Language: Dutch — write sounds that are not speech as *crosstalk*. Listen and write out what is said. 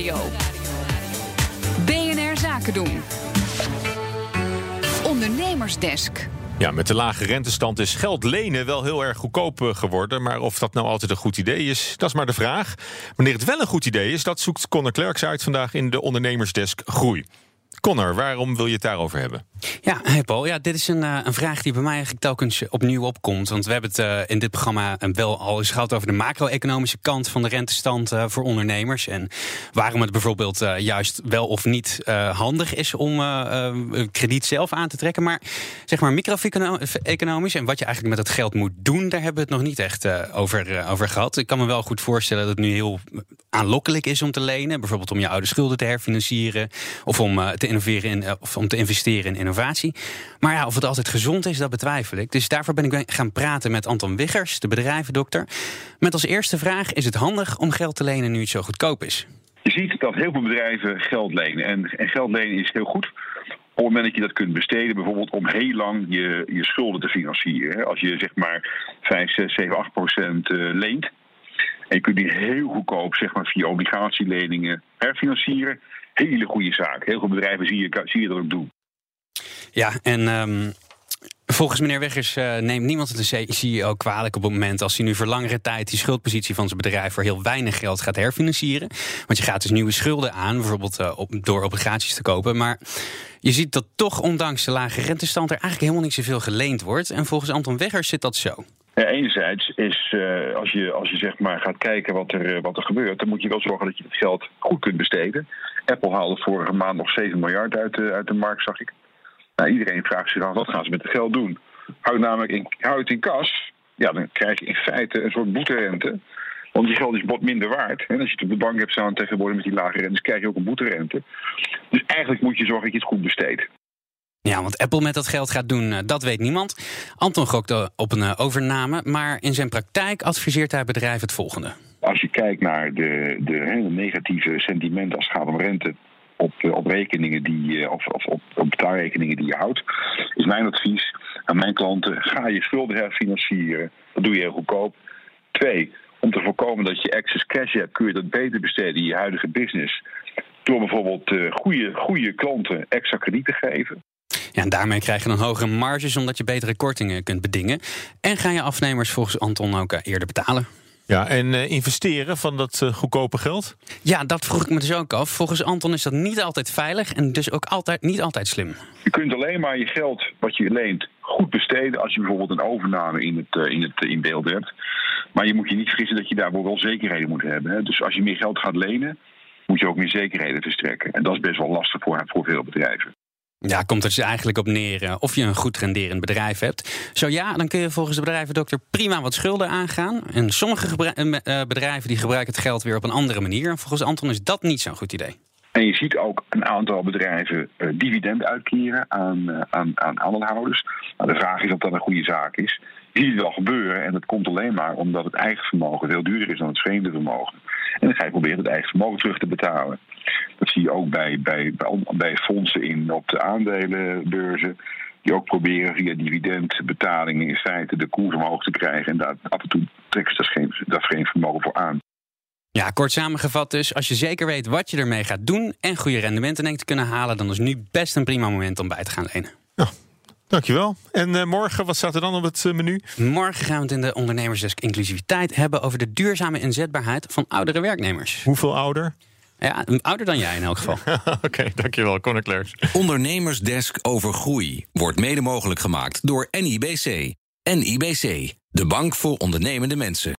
Nieuwsradio. BNR Zaken doen. Ondernemersdesk. Ja, met de lage rentestand is geld lenen wel heel erg goedkoop eh, geworden. Maar of dat nou altijd een goed idee is, dat is maar de vraag. Wanneer het wel een goed idee is, dat zoekt Connor Klerks uit vandaag in de Ondernemersdesk Groei. Connor, waarom wil je het daarover hebben? Ja, hey Paul. Ja, dit is een, uh, een vraag die bij mij eigenlijk telkens opnieuw opkomt. Want we hebben het uh, in dit programma wel al eens gehad over de macro-economische kant van de rentestand voor ondernemers. En waarom het bijvoorbeeld juist wel of niet handig is om krediet zelf aan te trekken. Maar zeg maar micro-economisch en wat je eigenlijk met dat geld moet doen, daar hebben we het nog niet echt over, over gehad. Ik kan me wel goed voorstellen dat het nu heel aanlokkelijk is om te lenen. Bijvoorbeeld om je oude schulden te herfinancieren. Of om te innoveren in, of om te investeren in innovatie. Maar ja, of het altijd gezond is, dat betwijfel ik. Dus daarvoor ben ik gaan praten met Anton Wiggers, de bedrijvendokter. Met als eerste vraag: is het handig om geld te lenen nu het zo goedkoop is? Je ziet dat heel veel bedrijven geld lenen. En, en geld lenen is heel goed op het moment dat je dat kunt besteden, bijvoorbeeld om heel lang je, je schulden te financieren. Als je zeg maar 5, 6, 7, 8 procent leent. En je kunt die heel goedkoop zeg maar, via obligatieleningen herfinancieren hele goede zaak. Heel veel bedrijven zie je, zie je dat ook doen. Ja, en um, volgens meneer Weggers uh, neemt niemand het een CEO kwalijk op het moment als hij nu voor langere tijd die schuldpositie van zijn bedrijf voor heel weinig geld gaat herfinancieren. Want je gaat dus nieuwe schulden aan, bijvoorbeeld uh, op, door obligaties te kopen. Maar je ziet dat toch, ondanks de lage rentestand, er eigenlijk helemaal niet zoveel geleend wordt. En volgens Anton Weggers zit dat zo. Ja, enerzijds is uh, als je, als je zeg maar gaat kijken wat er, wat er gebeurt, dan moet je wel zorgen dat je het geld goed kunt besteden. Apple haalde vorige maand nog 7 miljard uit de, uit de markt, zag ik. Nou, iedereen vraagt zich af, wat gaan ze met het geld doen? Houd, namelijk in, in kas, ja, dan krijg je in feite een soort boeterente. Want je geld is wat minder waard. En als je het op de bank hebt staan tegenwoordig met die lage rentes, krijg je ook een boeterente. Dus eigenlijk moet je zorgen dat je het goed besteedt. Ja, want Apple met dat geld gaat doen, eh, dat weet niemand. Anton gokt op een eh, overname, maar in zijn praktijk adviseert hij bedrijf het volgende. Als je kijkt naar de, de, negatieve sentimenten als het gaat om rente op, eh, rekeningen die, of, of op, op betaalrekeningen die je houdt, is mijn advies aan mijn klanten: ga je schulden herfinancieren. Dat doe je heel goedkoop. Twee, om te voorkomen dat je excess cash hebt, kun je dat beter besteden in je huidige business. Door bijvoorbeeld goede, goede klanten extra krediet te geven. Ja, en daarmee krijg je dan hogere marges omdat je betere kortingen kunt bedingen. En gaan je afnemers volgens Anton ook eh, eerder betalen. Ja, en uh, investeren van dat uh, goedkope geld? Ja, dat vroeg ik me dus ook af. Volgens Anton is dat niet altijd veilig en dus ook altijd, niet altijd slim. Je kunt alleen maar je geld wat je leent goed besteden als je bijvoorbeeld een overname in, het, in, het, in beeld hebt. Maar je moet je niet vergissen dat je daarvoor wel zekerheden moet hebben. Hè. Dus als je meer geld gaat lenen, moet je ook meer zekerheden verstrekken. En dat is best wel lastig voor, voor veel bedrijven. Ja, komt er dus eigenlijk op neer eh, of je een goed renderend bedrijf hebt. Zo ja, dan kun je volgens de bedrijvendokter prima wat schulden aangaan. En sommige eh, bedrijven die gebruiken het geld weer op een andere manier. Volgens Anton is dat niet zo'n goed idee. En je ziet ook een aantal bedrijven uh, dividend uitkeren aan, uh, aan, aan aandeelhouders. Nou, de vraag is of dat een goede zaak is. Je ziet het wel gebeuren en dat komt alleen maar omdat het eigen vermogen veel duurder is dan het vreemde vermogen. En dan ga je proberen het eigen vermogen terug te betalen. Dat zie je ook bij, bij, bij fondsen in, op de aandelenbeurzen. Die ook proberen via dividendbetalingen in feite de koers omhoog te krijgen. En daar af en toe trekken ze daar geen, daar geen vermogen voor aan. Ja, kort samengevat dus, als je zeker weet wat je ermee gaat doen en goede rendementen denkt te kunnen halen, dan is nu best een prima moment om bij te gaan lenen. Ja, dankjewel. En uh, morgen, wat staat er dan op het uh, menu? Morgen gaan we het in de Ondernemersdesk Inclusiviteit hebben over de duurzame inzetbaarheid van oudere werknemers. Hoeveel ouder? Ja, ouder dan jij in elk geval. *laughs* Oké, okay, dankjewel, Conor Klerks. Ondernemersdesk over groei wordt mede mogelijk gemaakt door NIBC. NIBC, de bank voor ondernemende mensen.